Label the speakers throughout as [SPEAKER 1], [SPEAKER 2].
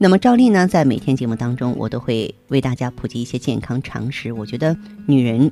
[SPEAKER 1] 那么照例呢，在每天节目当中，我都会为大家普及一些健康常识。我觉得女人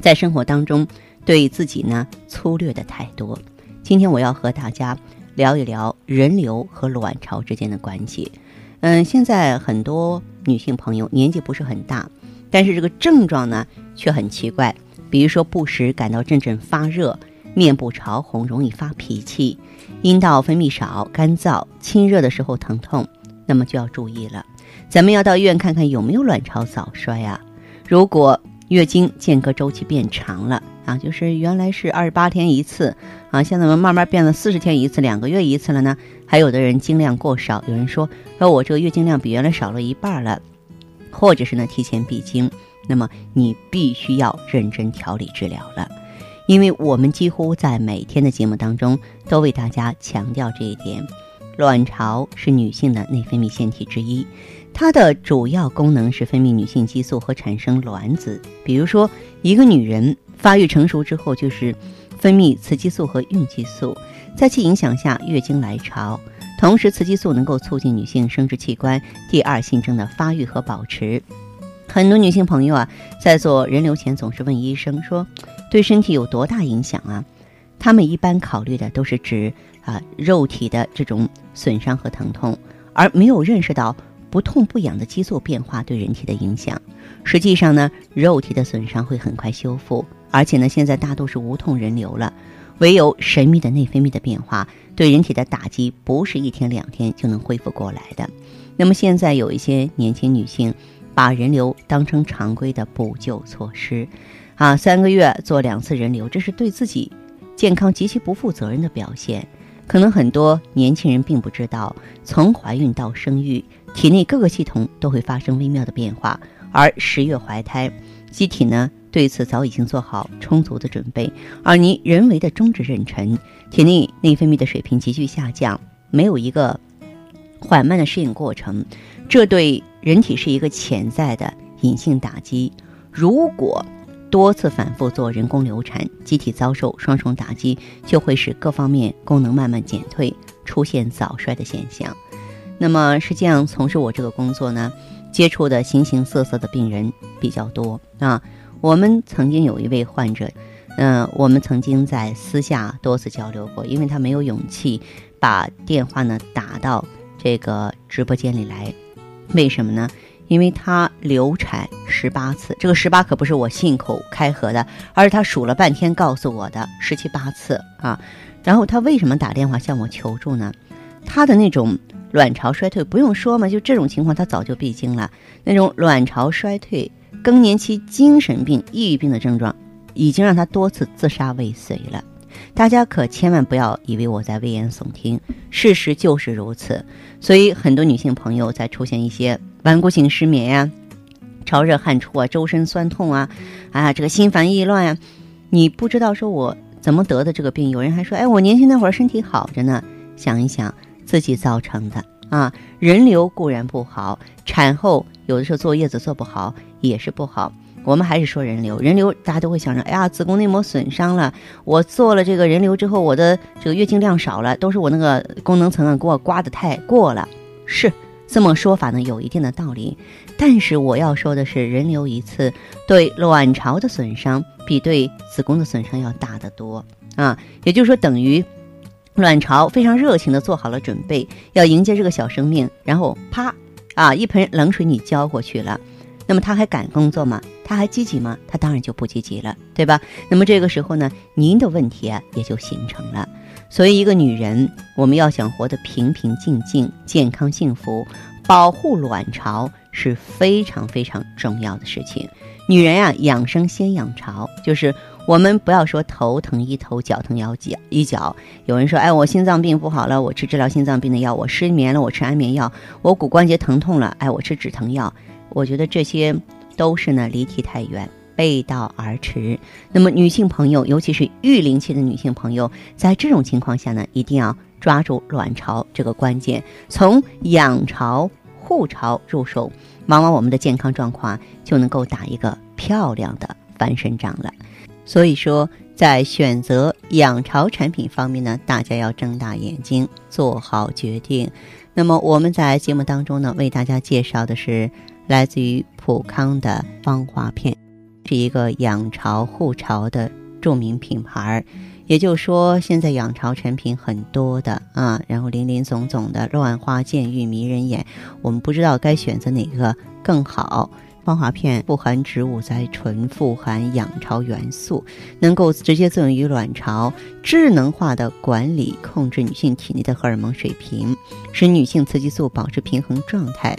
[SPEAKER 1] 在生活当中对自己呢粗略的太多。今天我要和大家聊一聊人流和卵巢之间的关系。嗯，现在很多女性朋友年纪不是很大，但是这个症状呢却很奇怪，比如说不时感到阵阵发热，面部潮红，容易发脾气，阴道分泌少、干燥、亲热的时候疼痛。那么就要注意了，咱们要到医院看看有没有卵巢早衰啊。如果月经间隔周期变长了啊，就是原来是二十八天一次啊，现在我们慢慢变了四十天一次、两个月一次了呢。还有的人经量过少，有人说说我这个月经量比原来少了一半了，或者是呢提前闭经，那么你必须要认真调理治疗了，因为我们几乎在每天的节目当中都为大家强调这一点。卵巢是女性的内分泌腺体之一，它的主要功能是分泌女性激素和产生卵子。比如说，一个女人发育成熟之后，就是分泌雌激素和孕激素，在其影响下，月经来潮。同时，雌激素能够促进女性生殖器官第二性征的发育和保持。很多女性朋友啊，在做人流前总是问医生说：“对身体有多大影响啊？”他们一般考虑的都是指啊肉体的这种损伤和疼痛，而没有认识到不痛不痒的激素变化对人体的影响。实际上呢，肉体的损伤会很快修复，而且呢，现在大多是无痛人流了。唯有神秘的内分泌的变化对人体的打击，不是一天两天就能恢复过来的。那么现在有一些年轻女性把人流当成常规的补救措施，啊，三个月做两次人流，这是对自己。健康极其不负责任的表现，可能很多年轻人并不知道，从怀孕到生育，体内各个系统都会发生微妙的变化。而十月怀胎，机体呢对此早已经做好充足的准备。而你人为的终止妊娠，体内内分泌的水平急剧下降，没有一个缓慢的适应过程，这对人体是一个潜在的隐性打击。如果多次反复做人工流产，机体遭受双重打击，就会使各方面功能慢慢减退，出现早衰的现象。那么，实际上从事我这个工作呢，接触的形形色色的病人比较多啊。我们曾经有一位患者，嗯，我们曾经在私下多次交流过，因为他没有勇气把电话呢打到这个直播间里来，为什么呢？因为她流产十八次，这个十八可不是我信口开河的，而是她数了半天告诉我的十七八次啊。然后她为什么打电话向我求助呢？她的那种卵巢衰退不用说嘛，就这种情况她早就闭经了。那种卵巢衰退、更年期精神病、抑郁病的症状，已经让她多次自杀未遂了。大家可千万不要以为我在危言耸听，事实就是如此。所以很多女性朋友在出现一些。顽固性失眠呀，潮热汗出啊，周身酸痛啊，啊，这个心烦意乱呀，你不知道说我怎么得的这个病？有人还说，哎，我年轻那会儿身体好着呢。想一想，自己造成的啊。人流固然不好，产后有的时候坐月子做不好也是不好。我们还是说人流，人流大家都会想着，哎呀，子宫内膜损伤了，我做了这个人流之后，我的这个月经量少了，都是我那个功能层啊给我刮的太过了，是。这么说法呢，有一定的道理，但是我要说的是，人流一次对卵巢的损伤比对子宫的损伤要大得多啊！也就是说，等于卵巢非常热情地做好了准备，要迎接这个小生命，然后啪啊，一盆冷水你浇过去了，那么他还敢工作吗？他还积极吗？他当然就不积极了，对吧？那么这个时候呢，您的问题啊也就形成了。所以，一个女人，我们要想活得平平静静、健康幸福，保护卵巢是非常非常重要的事情。女人呀，养生先养巢，就是我们不要说头疼一头，脚疼腰脚一脚。有人说，哎，我心脏病不好了，我吃治疗心脏病的药；我失眠了，我吃安眠药；我骨关节疼痛了，哎，我吃止疼药。我觉得这些都是呢离题太远，背道而驰。那么女性朋友，尤其是育龄期的女性朋友，在这种情况下呢，一定要抓住卵巢这个关键，从养巢护巢入手，往往我们的健康状况就能够打一个漂亮的翻身仗了。所以说，在选择养巢产品方面呢，大家要睁大眼睛，做好决定。那么我们在节目当中呢，为大家介绍的是来自于普康的芳华片，是一个养巢护巢的著名品牌儿。也就是说，现在养巢产品很多的啊，然后林林总总的，乱花渐欲迷人眼，我们不知道该选择哪个更好。芳华片富含植物甾醇，富含养巢元素，能够直接作用于卵巢，智能化的管理控制女性体内的荷尔蒙水平，使女性雌激素保持平衡状态，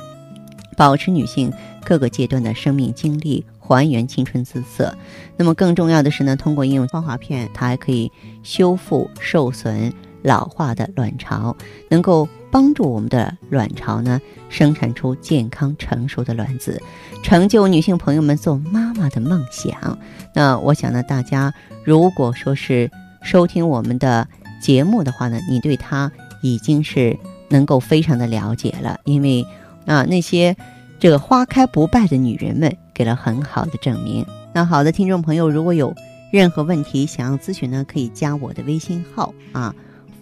[SPEAKER 1] 保持女性各个阶段的生命经历，还原青春姿色。那么更重要的是呢，通过应用芳华片，它还可以修复受损、老化的卵巢，能够。帮助我们的卵巢呢生产出健康成熟的卵子，成就女性朋友们做妈妈的梦想。那我想呢，大家如果说是收听我们的节目的话呢，你对它已经是能够非常的了解了，因为啊那些这个花开不败的女人们给了很好的证明。那好的，听众朋友，如果有任何问题想要咨询呢，可以加我的微信号啊。